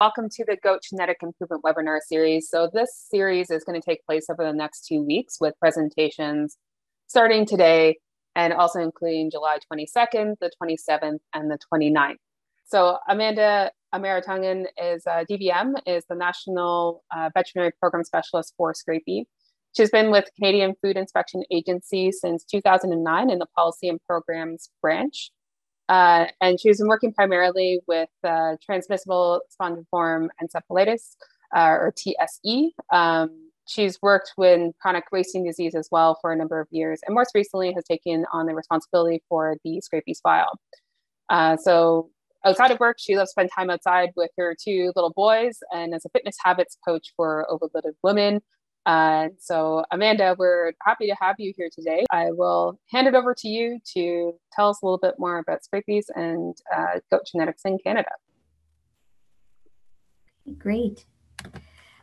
Welcome to the Goat Genetic Improvement webinar series. So this series is going to take place over the next two weeks with presentations starting today and also including July 22nd, the 27th, and the 29th. So Amanda Amaratunga is a DVM, is the National uh, Veterinary Program Specialist for Scrapie. She's been with Canadian Food Inspection Agency since 2009 in the Policy and Programs branch. Uh, and she's been working primarily with uh, transmissible spongiform encephalitis, uh, or TSE. Um, she's worked with chronic wasting disease as well for a number of years, and most recently has taken on the responsibility for the Scrapie file. Uh, so outside of work, she loves to spend time outside with her two little boys, and as a fitness habits coach for overloaded women, uh, so, Amanda, we're happy to have you here today. I will hand it over to you to tell us a little bit more about Scrapies and uh, goat genetics in Canada. Great.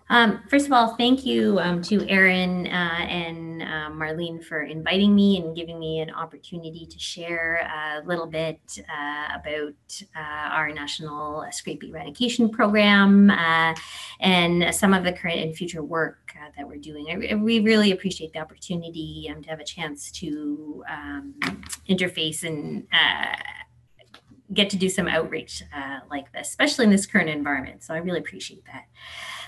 Um, first of all, thank you um, to Erin uh, and uh, Marlene for inviting me and giving me an opportunity to share a little bit uh, about uh, our national scrapie eradication program uh, and some of the current and future work uh, that we're doing. I, we really appreciate the opportunity um, to have a chance to um, interface and get to do some outreach like this, especially in this current environment. So I really appreciate that.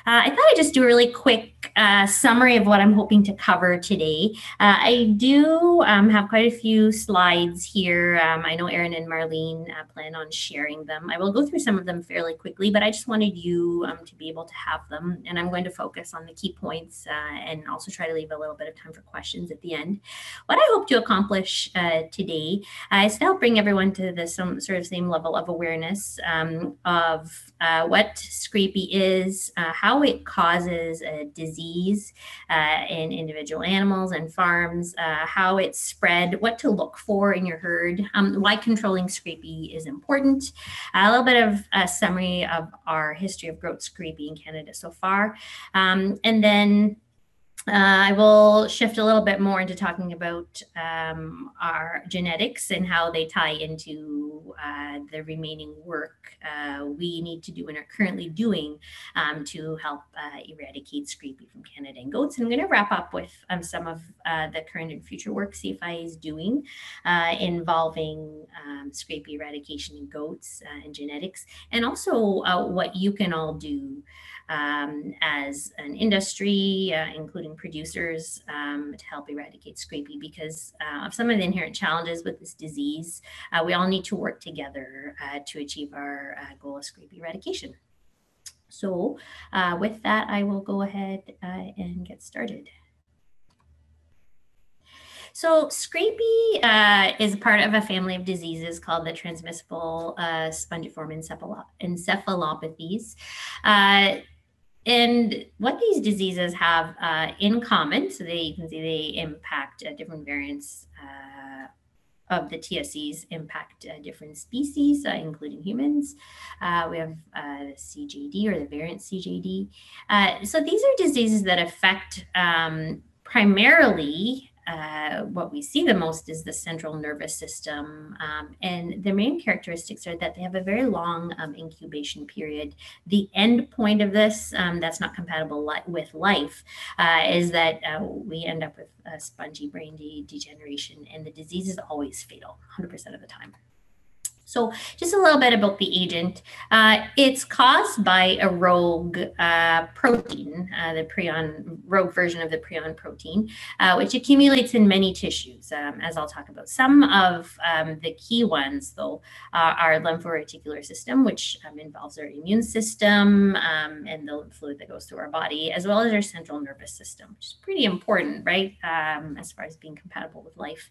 Uh, I thought I'd just do a really quick uh, summary of what I'm hoping to cover today. Uh, I do um, have quite a few slides here. Um, I know Erin and Marlene uh, plan on sharing them. I will go through some of them fairly quickly, but I just wanted you um, to be able to have them. And I'm going to focus on the key points uh, and also try to leave a little bit of time for questions at the end. What I hope to accomplish uh, today is to help bring everyone to the some sort of same level of awareness um, of what Scrapie is, how how it causes a disease uh, in individual animals and farms, uh, how it's spread, what to look for in your herd, um, why controlling scrapie is important, a little bit of a summary of our history of goat scrapie in Canada so far, um, and then I will shift a little bit more into talking about um, our genetics and how they tie into uh, the remaining work uh, we need to do and are currently doing um, to help uh, eradicate scrapie from Canada and goats. And I'm going to wrap up with um, some of uh, the current and future work CFIA is doing uh, involving um, scrapie eradication in goats and genetics, and also what you can all do um, as an industry, uh, including producers, um, to help eradicate scrapie because uh, of some of the inherent challenges with this disease. Uh, we all need to work together uh, to achieve our uh, goal of scrapie eradication. So uh, with that, I will go ahead and get started. So, scrapie uh, is part of a family of diseases called the transmissible uh, spongiform encephalopathies. Uh, and what these diseases have uh, in common, so they you can see they impact uh, different variants uh, of the TSEs, impact uh, different species, uh, including humans. Uh, we have the CJD or the variant CJD. so these are diseases that affect um, primarily uh, what we see the most is the central nervous system. Um, and the main characteristics are that they have a very long um, incubation period. The end point of this, um, that's not compatible li- with life, uh, is that uh, we end up with spongy brain de- degeneration, and the disease is always fatal 100% of the time. So, just a little bit about the agent. Uh, it's caused by a rogue uh, protein, uh, the prion rogue version of the prion protein, uh, which accumulates in many tissues, um, as I'll talk about. Some of um, the key ones, though, are our lymphoreticular system, which um, involves our immune system um, and the fluid that goes through our body, as well as our central nervous system, which is pretty important, right, um, as far as being compatible with life.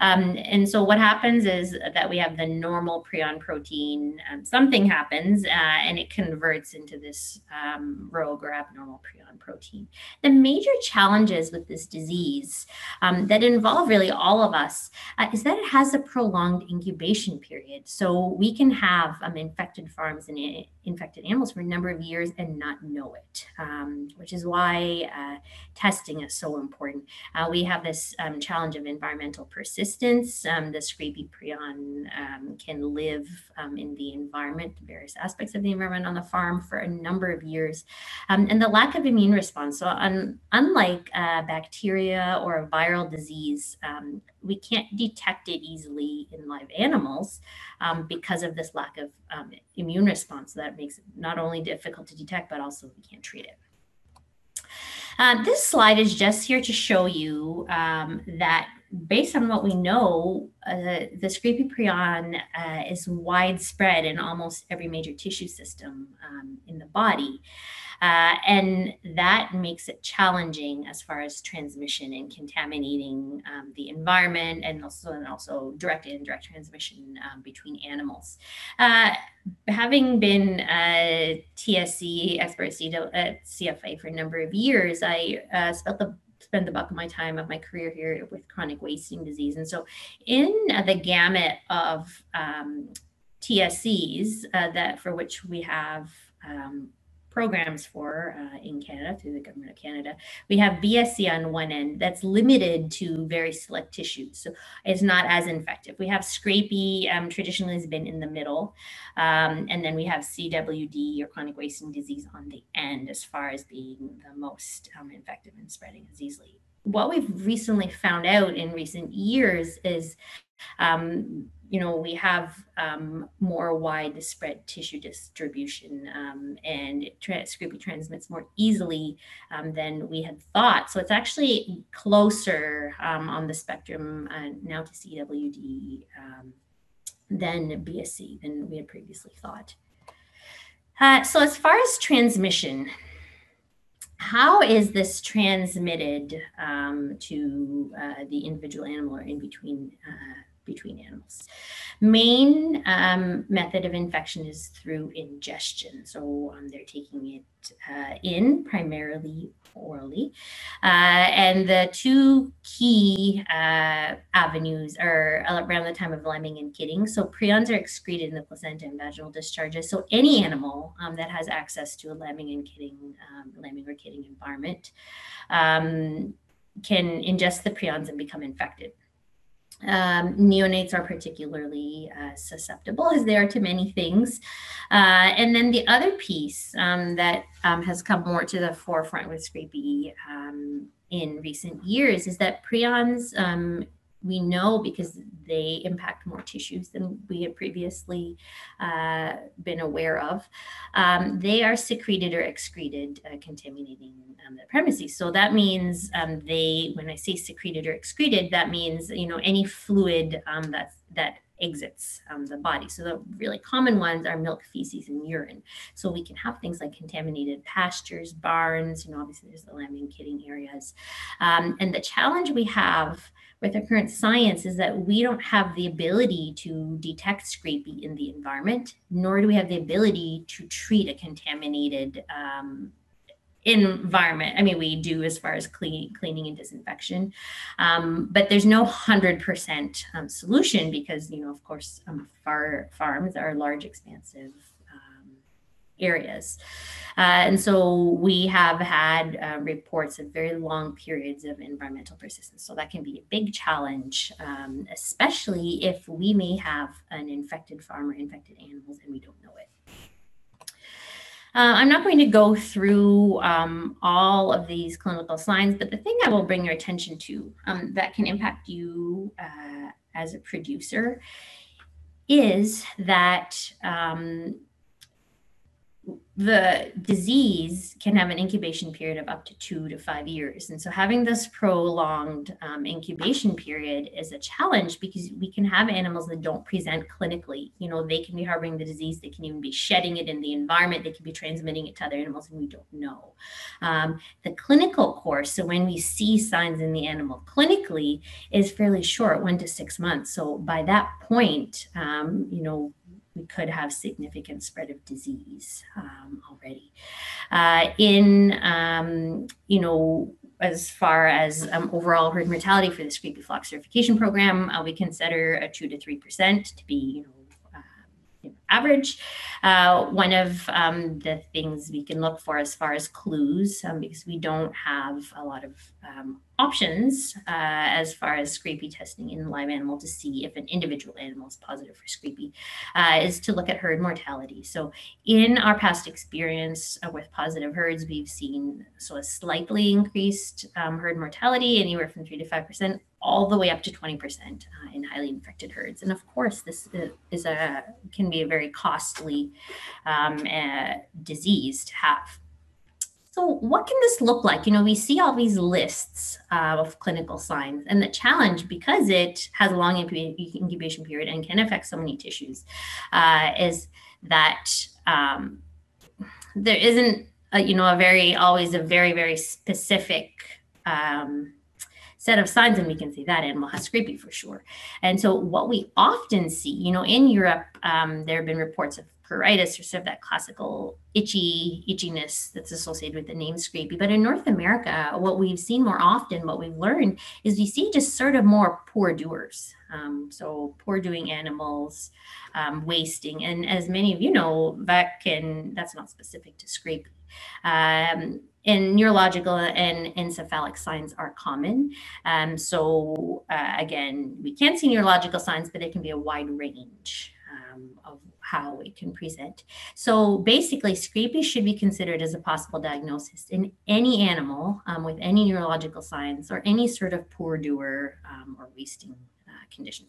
Um, and so, what happens is that we have the normal prion protein, um, something happens uh, and it converts into this um, rogue or abnormal prion protein. The major challenges with this disease um, that involve really all of us uh, is that it has a prolonged incubation period. So we can have um, infected farms and uh, infected animals for a number of years and not know it, um, which is why uh, testing is so important. Uh, we have this um, challenge of environmental persistence. the scrapie prion can live um, in the environment, various aspects of the environment on the farm for a number of years. Um, and the lack of immune response. So, un, unlike uh, bacteria or a viral disease, um, we can't detect it easily in live animals um, because of this lack of um, immune response. So that makes it not only difficult to detect, but also we can't treat it. Uh, this slide is just here to show you um, that based on what we know, uh, the scrapie prion uh, is widespread in almost every major tissue system um, in the body. Uh, and that makes it challenging as far as transmission and contaminating um, the environment and also and also direct and indirect transmission um, between animals. Uh, having been a TSE expert at CFIA for a number of years, I uh, spent the spend the bulk of my time of my career here with chronic wasting disease. And so, in the gamut of um, TSEs uh, that for which we have um, programs for uh, in Canada through the government of Canada. We have BSE on one end that's limited to very select tissues, so it's not as infective. We have scrapie um, traditionally has been in the middle, um, and then we have CWD or chronic wasting disease on the end as far as being the most um, infective and spreading as easily. What we've recently found out in recent years is um, you know, we have um, more widespread tissue distribution um, and tra- Scrapie transmits more easily um, than we had thought. So it's actually closer um, on the spectrum uh, now to CWD um, than BSE than we had previously thought. Uh, so as far as transmission, how is this transmitted um, to uh, the individual animal or in between uh, between animals. Main um, method of infection is through ingestion. So um, they're taking it uh, in primarily orally. Uh, and the two key uh, avenues are around the time of lambing and kidding. So prions are excreted in the placenta and vaginal discharges. So any animal um, that has access to a lambing and kidding, um, lambing or kidding environment um, can ingest the prions and become infected. Um, neonates are particularly uh, susceptible as they are to many things. Uh, and then the other piece um, that um, has come more to the forefront with Scrapie um, in recent years is that prions um, we know because they impact more tissues than we had previously uh, been aware of. Um, they are secreted or excreted, uh, contaminating um, the premises. So that means um, they, when I say secreted or excreted, that means you know any fluid um, that that exits um, the body. So the really common ones are milk, feces, and urine. So we can have things like contaminated pastures, barns. You know, obviously there's the lambing, kidding areas, um, and the challenge we have with our current science is that we don't have the ability to detect scrapie in the environment, nor do we have the ability to treat a contaminated um, environment. I mean, we do as far as clean, cleaning and disinfection, um, but there's no hundred percent um, solution because you know, of course, um, far farms are large, expansive areas. Uh, and so we have had uh, reports of very long periods of environmental persistence. So that can be a big challenge, um, especially if we may have an infected farm or infected animals and we don't know it. Uh, I'm not going to go through um, all of these clinical signs, but the thing I will bring your attention to um, that can impact you uh, as a producer is that um, the disease can have an incubation period of up to two to five years. And so having this prolonged um, incubation period is a challenge because we can have animals that don't present clinically. You know, they can be harboring the disease, they can even be shedding it in the environment, they can be transmitting it to other animals, and we don't know. Um, the clinical course, so when we see signs in the animal clinically, is fairly short, one to six months. So by that point, um, you know, we could have significant spread of disease um, already. Uh, in, um, you know, as far as um, overall herd mortality for the Scrapie Flock Certification Program, uh, we consider a two to three percent to be, you know, average. Uh, one of um, the things we can look for as far as clues, um, because we don't have a lot of um, options uh, as far as scrapie testing in live animal to see if an individual animal is positive for scrapie, uh, is to look at herd mortality. So in our past experience uh, with positive herds, we've seen so a slightly increased um, herd mortality, anywhere from three to five percent all the way up to 20% uh, in highly infected herds. And of course, this uh, is a can be a very costly um, uh, disease to have. So, what can this look like? You know, we see all these lists uh, of clinical signs, and the challenge, because it has a long incubation period and can affect so many tissues, uh, is that um, there isn't, a, you know, a very always a very very specific um, set of signs, and we can say that animal has scrapie for sure. And so, what we often see, you know, in Europe, um, there have been reports of pruritus or sort of that classical itchy itchiness that's associated with the name scrapie. But in North America, what we've seen more often, what we've learned, is we see just sort of more poor doers. Um, so poor doing animals, um, wasting, and as many of you know, that can that's not specific to scrapie. Um, and neurological and encephalic signs are common. Um, so uh, again, we can't see neurological signs, but it can be a wide range um, of how it can present. So basically, scrapie should be considered as a possible diagnosis in any animal um, with any neurological signs or any sort of poor doer um, or wasting uh, condition.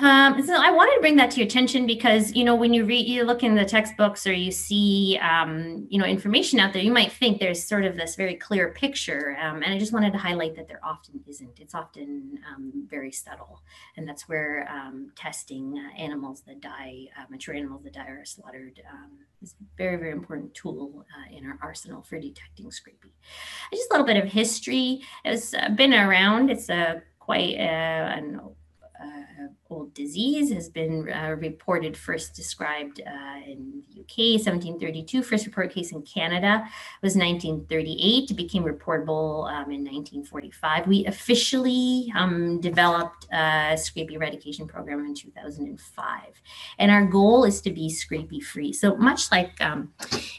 Um, so I wanted to bring that to your attention because you know when you read, you look in the textbooks or you see um, you know information out there, you might think there's sort of this very clear picture, um, and I just wanted to highlight that there often isn't. It's often um, very subtle, and that's where um, testing uh, animals that die, uh, mature animals that die or are slaughtered, um, is a very very important tool uh, in our arsenal for detecting scrapie. Just a little bit of history. It's been around. It's a quite uh, an uh, disease has been uh, reported first described uh, in the UK 1732 first report case in Canada was 1938 it became reportable um, in 1945 we officially um, developed a scrapie eradication program in 2005 and our goal is to be scrapie free. So much like um,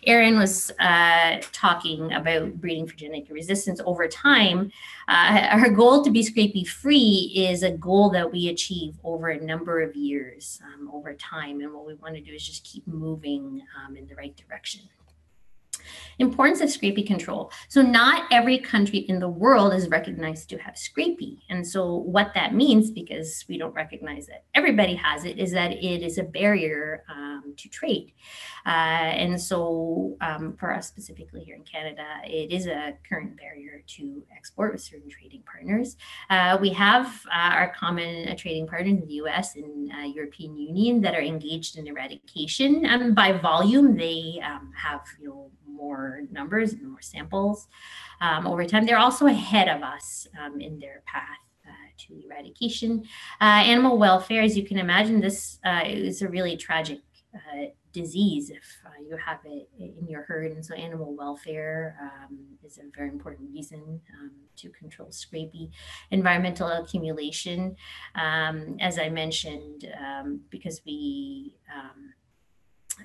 Aaron was uh, talking about breeding for genetic resistance over time uh, our goal to be scrapie free is a goal that we achieve over a number of years um, over time. And what we want to do is just keep moving um, in the right direction. Importance of scrapie control. So not every country in the world is recognized to have scrapie. And so what that means, because we don't recognize that everybody has it, is that it is a barrier um, to trade. Uh, and so um, for us specifically here in Canada, it is a current barrier to export with certain trading partners. Uh, we have uh, our common uh, trading partners in the US and uh, European Union that are engaged in eradication. And by volume, they um, have you know more numbers and more samples um, over time. They're also ahead of us um, in their path uh, to eradication. Uh, animal welfare, as you can imagine, this uh, is a really tragic uh, disease if uh, you have it in your herd. And so animal welfare um, is a very important reason um, to control scrapie. Environmental accumulation, um, as I mentioned, um, because we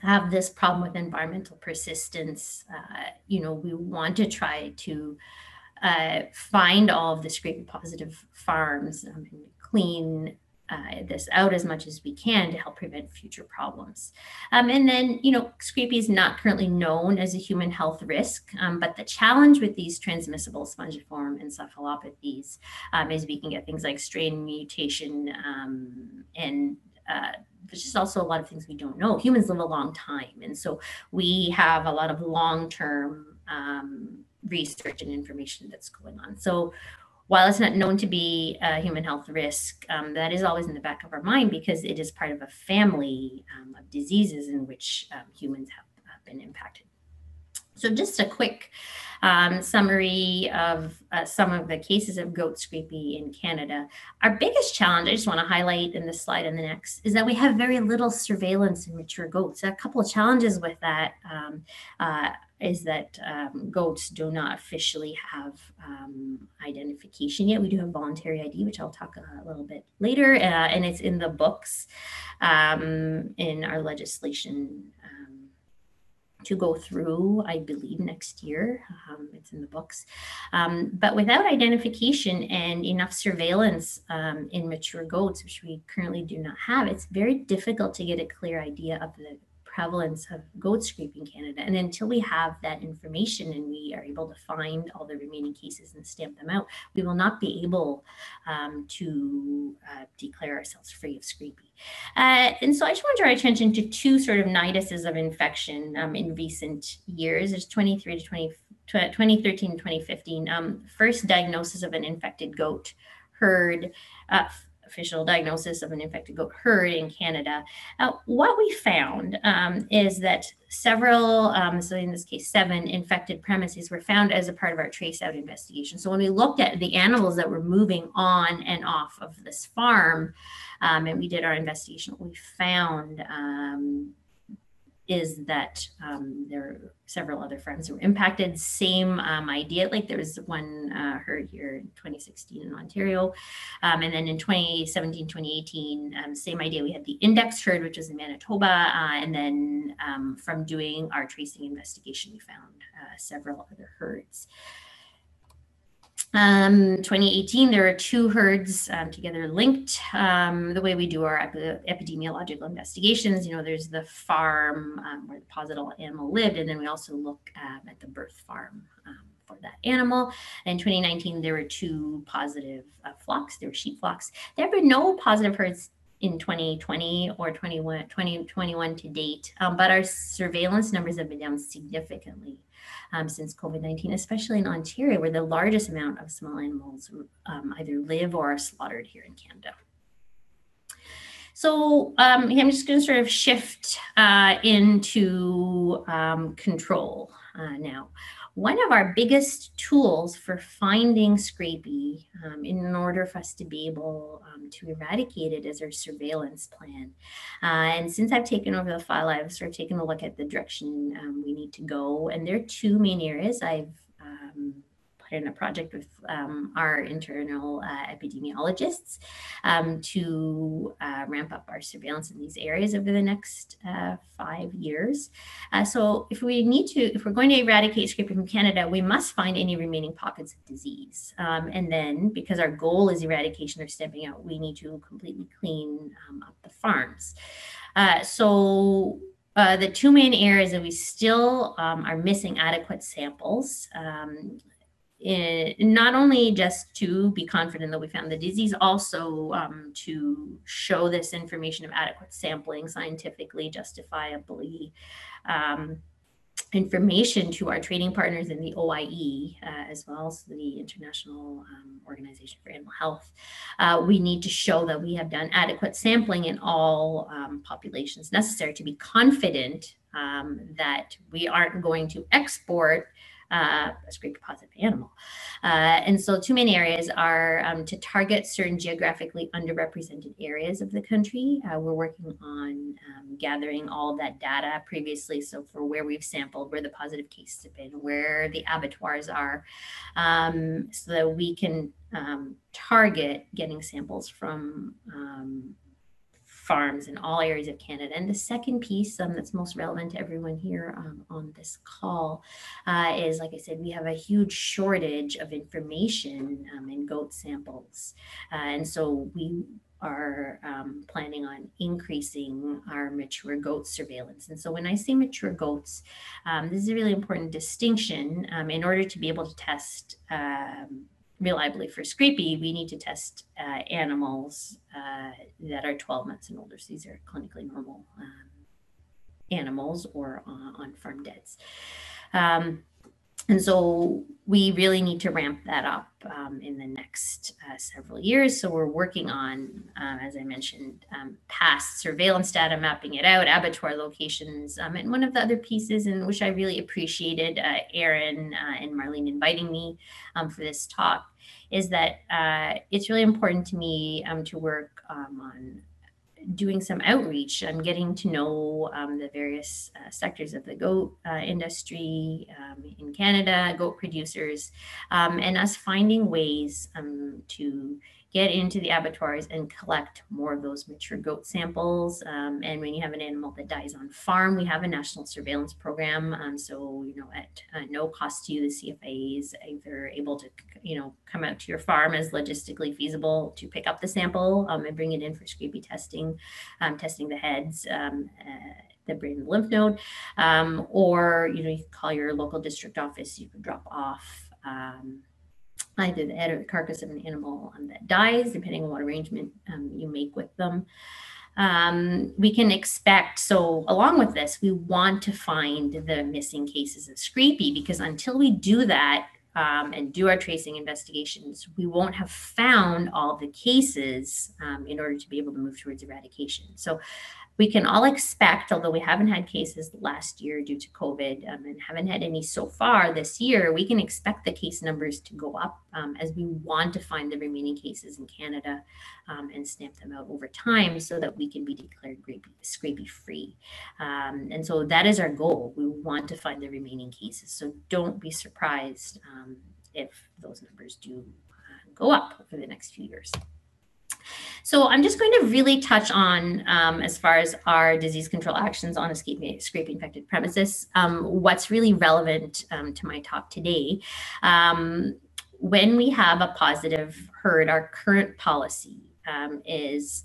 have this problem with environmental persistence, uh, you know, we want to try to uh, find all of the scrapie positive farms um, and clean uh, this out as much as we can to help prevent future problems. Um, and then, you know, scrapie is not currently known as a human health risk, um, but the challenge with these transmissible spongiform encephalopathies um, is we can get things like strain mutation um, and uh, there's just also a lot of things we don't know. Humans live a long time. And so we have a lot of long term um, research and information that's going on. So while it's not known to be a human health risk, um, that is always in the back of our mind because it is part of a family um, of diseases in which um, humans have, have been impacted. So just a quick um, summary of uh, some of the cases of goat scrapie in Canada. Our biggest challenge, I just want to highlight in this slide and the next, is that we have very little surveillance in mature goats. A couple of challenges with that. Um, uh, is that um, goats do not officially have um, identification yet. We do have voluntary ID, which I'll talk a little bit later, uh, and it's in the books um, in our legislation um, to go through, I believe, next year. Um, it's in the books. Um, but without identification and enough surveillance in mature goats, which we currently do not have, it's very difficult to get a clear idea of the prevalence of goat scrapie in Canada. And until we have that information and we are able to find all the remaining cases and stamp them out, we will not be able um, to uh, declare ourselves free of scrapie. Uh, and so I just want to draw attention to two sort of niduses of infection um, in recent years. There's 23 to 20, 2013 and 2015. Um, first diagnosis of an infected goat herd. Uh, official diagnosis of an infected goat herd in Canada. Uh, what we found um, is that several, um, so in this case, seven infected premises were found as a part of our trace out investigation. So when we looked at the animals that were moving on and off of this farm, um, and we did our investigation, we found um, is that um, there are several other farms who were impacted. Same um, idea, like there was one uh, herd here in 2016 in Ontario. Um, and then in 2017, 2018, um, same idea. We had the index herd, which was in Manitoba. Uh, and then um, from doing our tracing investigation, we found uh, several other herds. Um, 2018, there are two herds um, together linked. Um, the way we do our epidemiological investigations, you know, there's the farm um, where the positive animal lived, and then we also look at the birth farm um, for that animal. In 2019, there were two positive uh, flocks. There were sheep flocks. There have been no positive herds in 2020 or 21, 2021 to date, um, but our surveillance numbers have been down significantly um, since COVID 19, especially in Ontario, where the largest amount of small animals um, either live or are slaughtered here in Canada. So um, I'm just going to sort of shift uh, into um, control uh, now one of our biggest tools for finding scrapie um, in order for us to be able um, to eradicate it is our surveillance plan. Uh, and since I've taken over the file, I've sort of taken a look at the direction um, we need to go. And there are two main areas I've put in a project with um, our internal uh, epidemiologists um, to uh, ramp up our surveillance in these areas over the next uh, five years. Uh, so if we need to, if we're going to eradicate scrapie from Canada, we must find any remaining pockets of disease. Um, and then because our goal is eradication or stamping out, we need to completely clean um, up the farms. Uh, so uh, the two main areas that we still um, are missing adequate samples um, in, not only just to be confident that we found the disease, also um, to show this information of adequate sampling scientifically, justifiably, um, information to our trading partners in the OIE, uh, as well as the International um, Organization for Animal Health. Uh, we need to show that we have done adequate sampling in all um, populations necessary to be confident um, that we aren't going to export uh, a scrapie positive animal. Uh, and so two main areas are um, to target certain geographically underrepresented areas of the country. Uh, we're working on um, gathering all that data previously. So for where we've sampled, where the positive cases have been, where the abattoirs are, um, so that we can um, target getting samples from um, farms in all areas of Canada. And the second piece um, that's most relevant to everyone here um, on this call uh, is, like I said, we have a huge shortage of information um, in goat samples. Uh, and so we are um, planning on increasing our mature goat surveillance. And so when I say mature goats, um, this is a really important distinction um, in order to be able to test um, reliably for scrapie, we need to test uh, animals uh, that are 12 months and older. So these are clinically normal um, animals or uh, on farm deads. Um, and so we really need to ramp that up um, in the next uh, several years. So we're working on, um, as I mentioned, um, past surveillance data, mapping it out, abattoir locations. Um, and one of the other pieces, in which I really appreciated uh, Aaron uh, and Marlene inviting me um, for this talk, is that uh, it's really important to me to work on doing some outreach. I'm getting to know um, the various uh, sectors of the goat uh, industry um, in Canada, goat producers, um, and us finding ways um, to get into the abattoirs and collect more of those mature goat samples. Um, and when you have an animal that dies on farm, we have a national surveillance program. Um, so, you know, at uh, no cost to you, the CFIA is either able to, you know, come out to your farm as logistically feasible to pick up the sample um, and bring it in for scrapie testing, um, testing the heads. Um, uh, the brain and lymph node, um, or you know, you can call your local district office. You can drop off um, either the head or the carcass of an animal um, that dies, depending on what arrangement um, you make with them. Um, we can expect, so along with this, we want to find the missing cases of Scrapie because until we do that um, and do our tracing investigations, we won't have found all the cases um, in order to be able to move towards eradication. So we can all expect, although we haven't had cases last year due to COVID um, and haven't had any so far this year, we can expect the case numbers to go up um, as we want to find the remaining cases in Canada um, and stamp them out over time so that we can be declared scrapie free. Um, and so that is our goal. We want to find the remaining cases. So don't be surprised um, if those numbers do uh, go up over the next few years. So I'm just going to really touch on, um, as far as our disease control actions on escaping, scrapie infected premises, um, what's really relevant um, to my talk today. Um, when we have a positive herd, our current policy um, is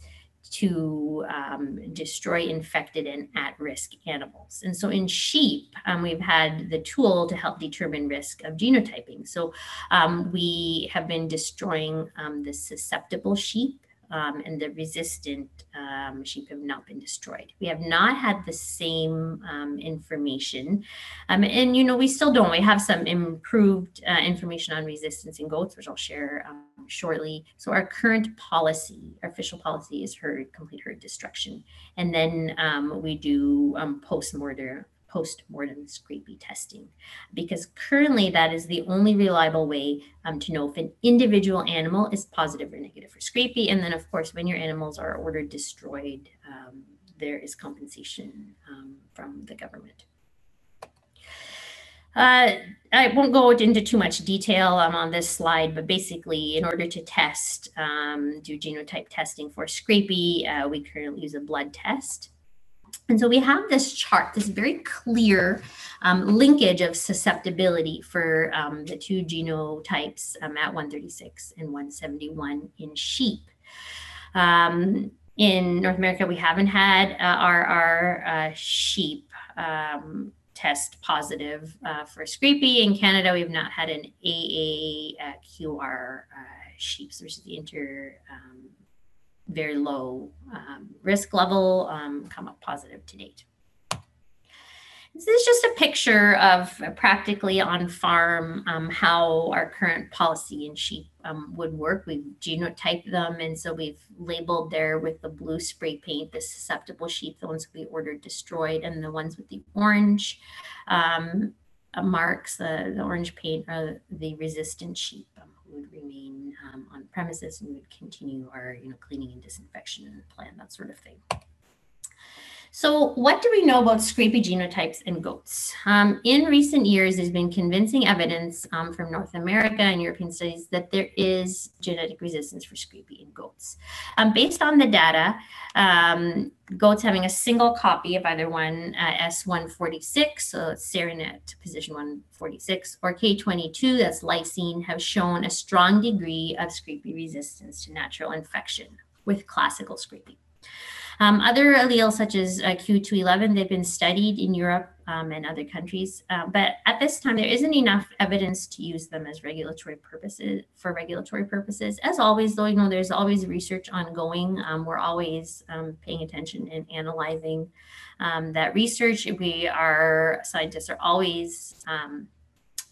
to um, destroy infected and at-risk animals. And so in sheep, um, we've had the tool to help determine risk of genotyping. So um, we have been destroying um, the susceptible sheep um, and the resistant um, sheep have not been destroyed. We have not had the same um, information. Um, and, you know, we still don't. We have some improved uh, information on resistance in goats, which I'll share um, shortly. So our current policy, our official policy is herd, complete herd destruction. And then um, we do post-mortem post-mortem scrapie testing because currently that is the only reliable way um, to know if an individual animal is positive or negative for scrapie and then of course when your animals are ordered destroyed um, there is compensation um, from the government uh, I won't go into too much detail um, on this slide, but basically, in order to test, um, do genotype testing for scrapie, uh, we currently use a blood test. And so we have this chart, this very clear um, linkage of susceptibility for um, the two genotypes um, at 136 and 171 in sheep. Um, in North America, we haven't had uh, our, our uh, sheep um, test positive uh, for Scrapie. In Canada, we've not had an AAQR uh, sheep, which is the inter um, very low um, risk level um, come up positive to date. This is just a picture of uh, practically on farm um, how our current policy in sheep um, would work. We've genotyped them, and so we've labeled there with the blue spray paint the susceptible sheep, the ones we ordered destroyed, and the ones with the orange um, uh, marks, the, the orange paint are the resistant sheep would remain um, on premises and would continue our you know cleaning and disinfection plan, that sort of thing. So what do we know about scrapie genotypes in goats? Um, in recent years, there's been convincing evidence um, from North America and European studies that there is genetic resistance for scrapie in goats. Um, based on the data, um, goats having a single copy of either one uh, S146, so it's serine at position 146, or K222, that's lysine, have shown a strong degree of scrapie resistance to natural infection with classical scrapie. Um, other alleles such as uh, Q211, they've been studied in Europe um, and other countries, uh, but at this time there isn't enough evidence to use them as regulatory purposes for regulatory purposes. As always, though, you know there's always research ongoing. Um, we're always um, paying attention and analyzing um, that research. We are scientists are always um,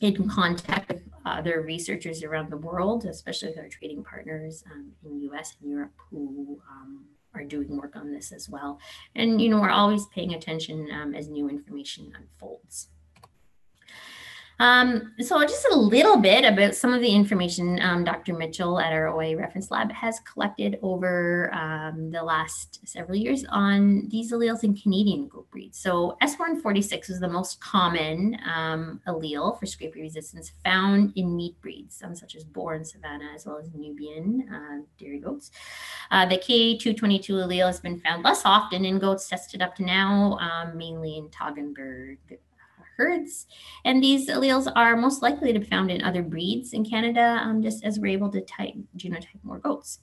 in contact with other researchers around the world, especially with our trading partners um, in US and Europe who um, are doing work on this as well. And, you know, we're always paying attention um, as new information unfolds. Um, so just a little bit about some of the information um, Dr. Mitchell at our OA Reference Lab has collected over um, the last several years on these alleles in Canadian goat breeds. So S146 is the most common um, allele for scrapie resistance found in meat breeds, um, such as Boer and Savannah, as well as Nubian uh, dairy goats. Uh, the K222 allele has been found less often in goats tested up to now, um, mainly in Toggenburg, herds. And these alleles are most likely to be found in other breeds in Canada, um, just as we're able to type, genotype more goats.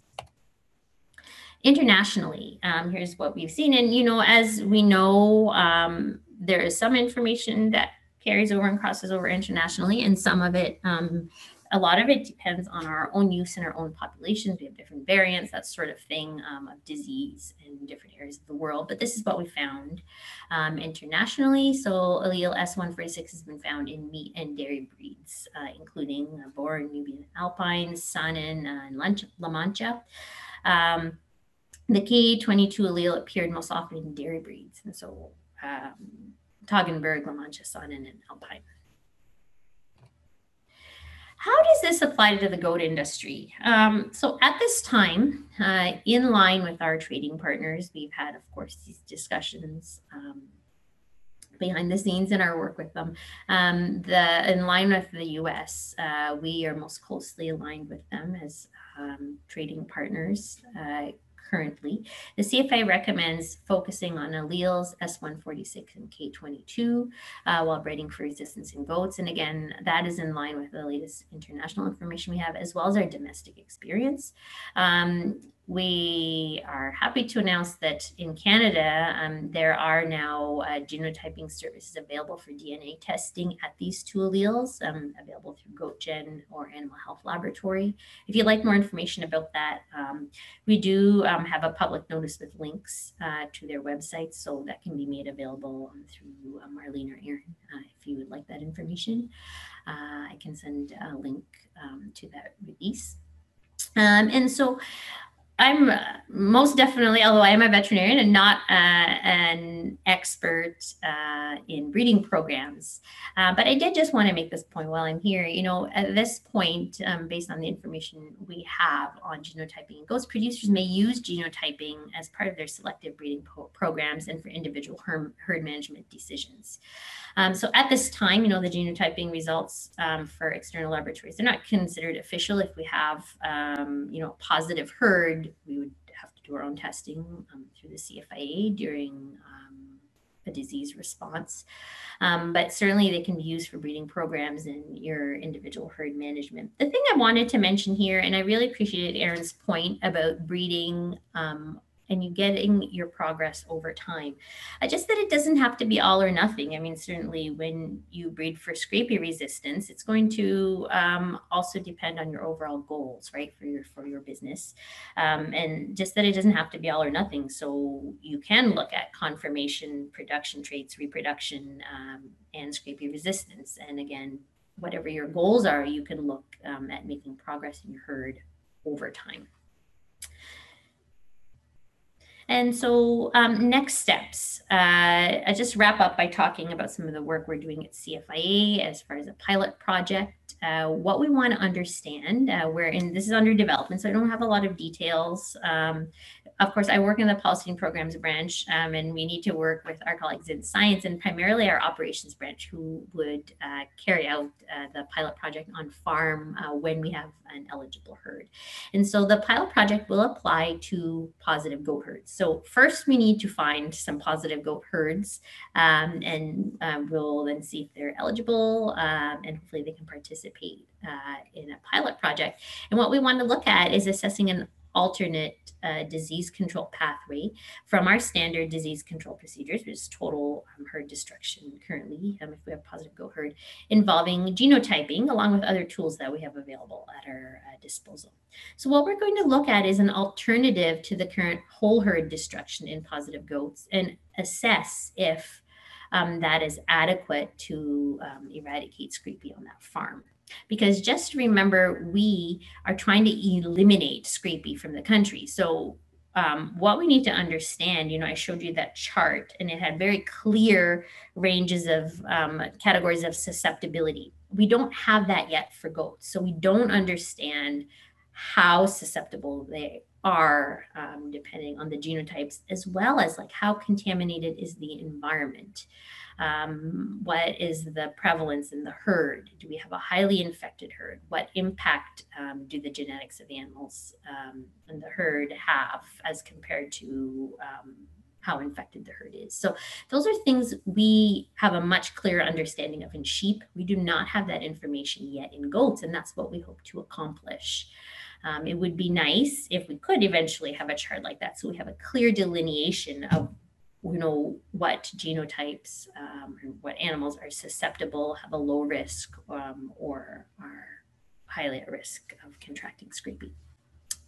Internationally, um, here's what we've seen. And, you know, as we know, um, there is some information that carries over and crosses over internationally, and some of it um, a lot of it depends on our own use in our own populations. We have different variants, that sort of thing um, of disease in different areas of the world. But this is what we found um, internationally. So allele S146 has been found in meat and dairy breeds, uh, including uh, Boer, Nubian Alpine, Saanen, uh, and La Mancha. Um, the K222 allele appeared most often in dairy breeds. And so um, Toggenburg, La Mancha, Saanen, and Alpine. How does this apply to the goat industry? Um, so at this time, uh, in line with our trading partners, we've had, of course, these discussions um, behind the scenes in our work with them. Um, the in line with the U.S., uh, we are most closely aligned with them as um, trading partners. Uh, currently. The CFIA recommends focusing on alleles S146 and K222 uh, while breeding for resistance in goats. And again, that is in line with the latest international information we have, as well as our domestic experience. Um, we are happy to announce that in Canada, um, there are now uh, genotyping services available for DNA testing at these two alleles, um, available through GoatGen or Animal Health Laboratory. If you'd like more information about that, um, we do um, have a public notice with links uh, to their websites, so that can be made available um, through uh, Marlene or Aaron uh, if you would like that information. Uh, I can send a link um, to that release. Um, and so I'm most definitely, although I am a veterinarian and not uh, an expert uh, in breeding programs, uh, but I did just want to make this point while I'm here. You know, at this point, um, based on the information we have on genotyping, ghost producers may use genotyping as part of their selective breeding pro- programs and for individual herd, herd management decisions. Um, so at this time, you know, the genotyping results um, for external laboratories, they're not considered official. If we have, um, you know, positive herd, we would have to do our own testing um, through the CFIA during um, a disease response. Um, but certainly they can be used for breeding programs and your individual herd management. The thing I wanted to mention here, and I really appreciated Aaron's point about breeding um, and you're getting your progress over time. Uh, just that it doesn't have to be all or nothing. I mean, certainly when you breed for scrapie resistance, it's going to um, also depend on your overall goals, right, for your for your business, um, and just that it doesn't have to be all or nothing. So you can look at conformation, production traits, reproduction, um, and scrapie resistance, and again. Whatever your goals are, you can look um, at making progress in your herd over time. And so, um, next steps. Uh, I just wrap up by talking about some of the work we're doing at CFIA as far as a pilot project. Uh, what we want to understand, uh, we're in this is under development, so I don't have a lot of details. Um, of course, I work in the policy and programs branch, um, and we need to work with our colleagues in science and primarily our operations branch, who would uh, carry out uh, the pilot project on farm uh, when we have an eligible herd. And so the pilot project will apply to positive goat herds. So first, we need to find some positive goat herds, um, and um, we'll then see if they're eligible, um, and hopefully they can participate uh, in a pilot project. And what we want to look at is assessing an alternate uh, disease control pathway from our standard disease control procedures, which is total um, herd destruction currently, um, if we have positive goat herd, involving genotyping along with other tools that we have available at our uh, disposal. So what we're going to look at is an alternative to the current whole herd destruction in positive goats and assess if um, that is adequate to um, eradicate scrapie on that farm. Because just remember, we are trying to eliminate scrapie from the country. So um, what we need to understand, you know, I showed you that chart and it had very clear ranges of um, categories of susceptibility. we don't have that yet for goats. So we don't understand how susceptible they are um, depending on the genotypes, as well as like how contaminated is the environment. Um, what is the prevalence in the herd? Do we have a highly infected herd? What impact um, do the genetics of the animals um, in the herd have as compared to um, how infected the herd is. So those are things we have a much clearer understanding of in sheep. We do not have that information yet in goats, and that's what we hope to accomplish. Um, it would be nice if we could eventually have a chart like that, so we have a clear delineation of you know what genotypes um, what animals are susceptible, have a low risk, um, or are highly at risk of contracting scrapie.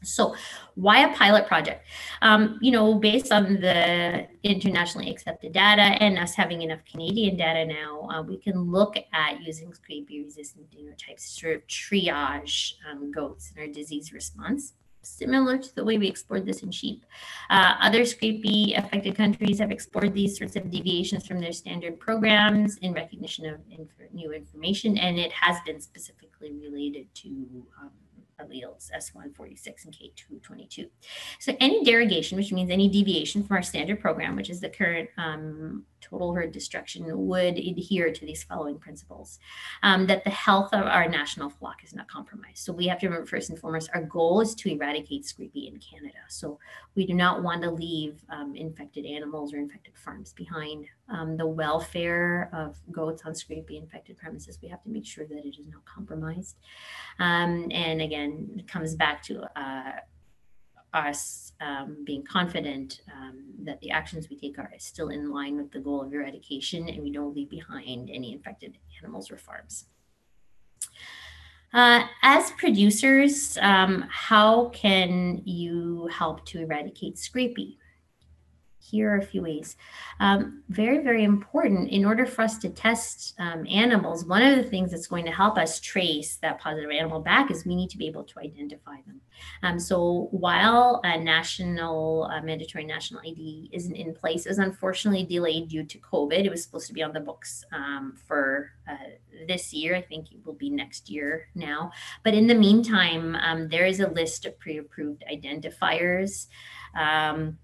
So, why a pilot project? Um, you know, based on the internationally accepted data and us having enough Canadian data now, uh, we can look at using scrapie resistant genotypes to sort of triage um, goats in our disease response, similar to the way we explored this in sheep. Uh, other scrapie affected countries have explored these sorts of deviations from their standard programs in recognition of inf- new information, and it has been specifically related to. Um, alleles, S146 and K222. So any derogation, which means any deviation from our standard program, which is the current um, total herd destruction, would adhere to these following principles. Um, that the health of our national flock is not compromised. So we have to remember first and foremost, our goal is to eradicate scrapie in Canada. So we do not want to leave um, infected animals or infected farms behind. Um, the welfare of goats on scrapie infected premises, we have to make sure that it is not compromised. Um, and again, it comes back to uh, us um, being confident um, that the actions we take are still in line with the goal of eradication and we don't leave behind any infected animals or farms. Uh, as producers, um, how can you help to eradicate scrapie? Here are a few ways. Um, very, very important. In order for us to test um, animals, one of the things that's going to help us trace that positive animal back is we need to be able to identify them. Um, so while a national, mandatory national ID isn't in place, it was unfortunately delayed due to COVID. It was supposed to be on the books um, for uh, this year. I think it will be next year now. But in the meantime, um, there is a list of pre-approved identifiers. Um,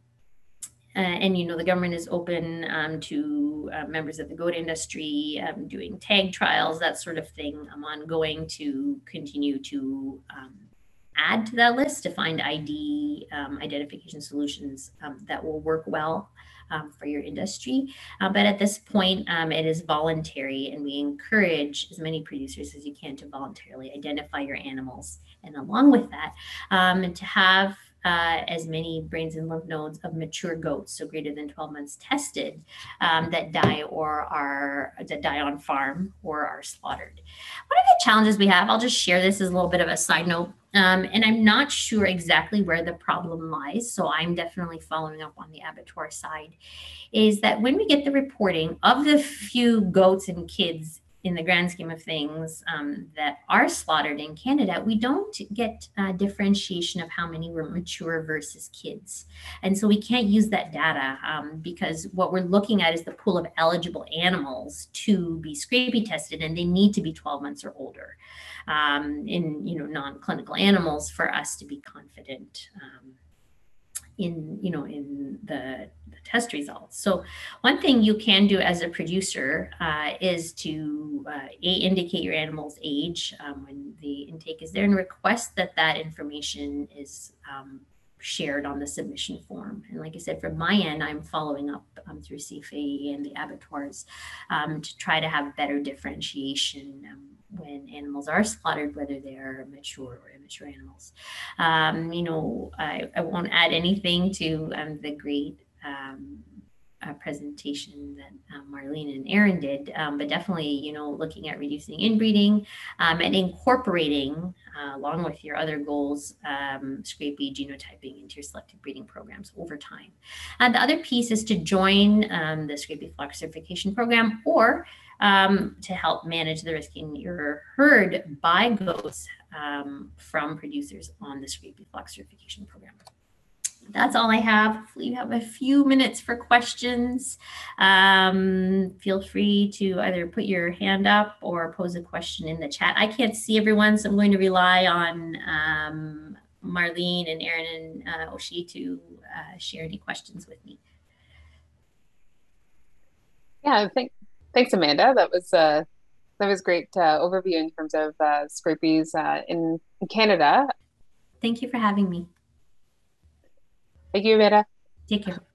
uh, and you know the government is open um, to uh, members of the goat industry um, doing tag trials, that sort of thing. I'm ongoing to continue to um, add to that list to find ID um, identification solutions um, that will work well um, for your industry. Uh, but at this point, it is voluntary, and we encourage as many producers as you can to voluntarily identify your animals. And along with that, and to have uh, as many brains and lymph nodes of mature goats, so greater than 12 months tested, um, that die or are that die on farm or are slaughtered. One of the challenges we have, I'll just share this as a little bit of a side note, um, and I'm not sure exactly where the problem lies, so I'm definitely following up on the abattoir side, is that when we get the reporting of the few goats and kids in the grand scheme of things um, that are slaughtered in Canada, we don't get a differentiation of how many were mature versus kids. And so we can't use that data um, because what we're looking at is the pool of eligible animals to be scrapie tested, and they need to be 12 months or older um, in you know non-clinical animals for us to be confident um, in you know in the, the, test results. So one thing you can do as a producer uh, is to uh, a indicate your animal's age um, when the intake is there and request that that information is um, shared on the submission form. And like i said from my end i'm following up um, through CFIA and the abattoirs um, to try to have better differentiation um, when animals are slaughtered, whether they're mature or immature animals. Um, you know, I, I, won't add anything to um, the great um, uh, presentation that um, Marlene and Aaron did, um, but definitely, you know, looking at reducing inbreeding um, and incorporating, uh, along with your other goals, scrapie genotyping into your selective breeding programs over time. And the other piece is to join the Scrapie Flock Certification Program or um, to help manage the risk in your herd by goats um, from producers on the Scrapie Flock Certification Program. that's all I have. Hopefully, you have a few minutes for questions. Um, feel free to either put your hand up or pose a question in the chat. I can't see everyone, so I'm going to rely on um, Marlene and Aaron and uh, Oshi to uh, share any questions with me. Yeah, thank, thanks, Amanda. That was uh, that was great uh, overview in terms of uh, scrapies uh, in, in Canada. Thank you for having me. Thank you, Amanda. Take care.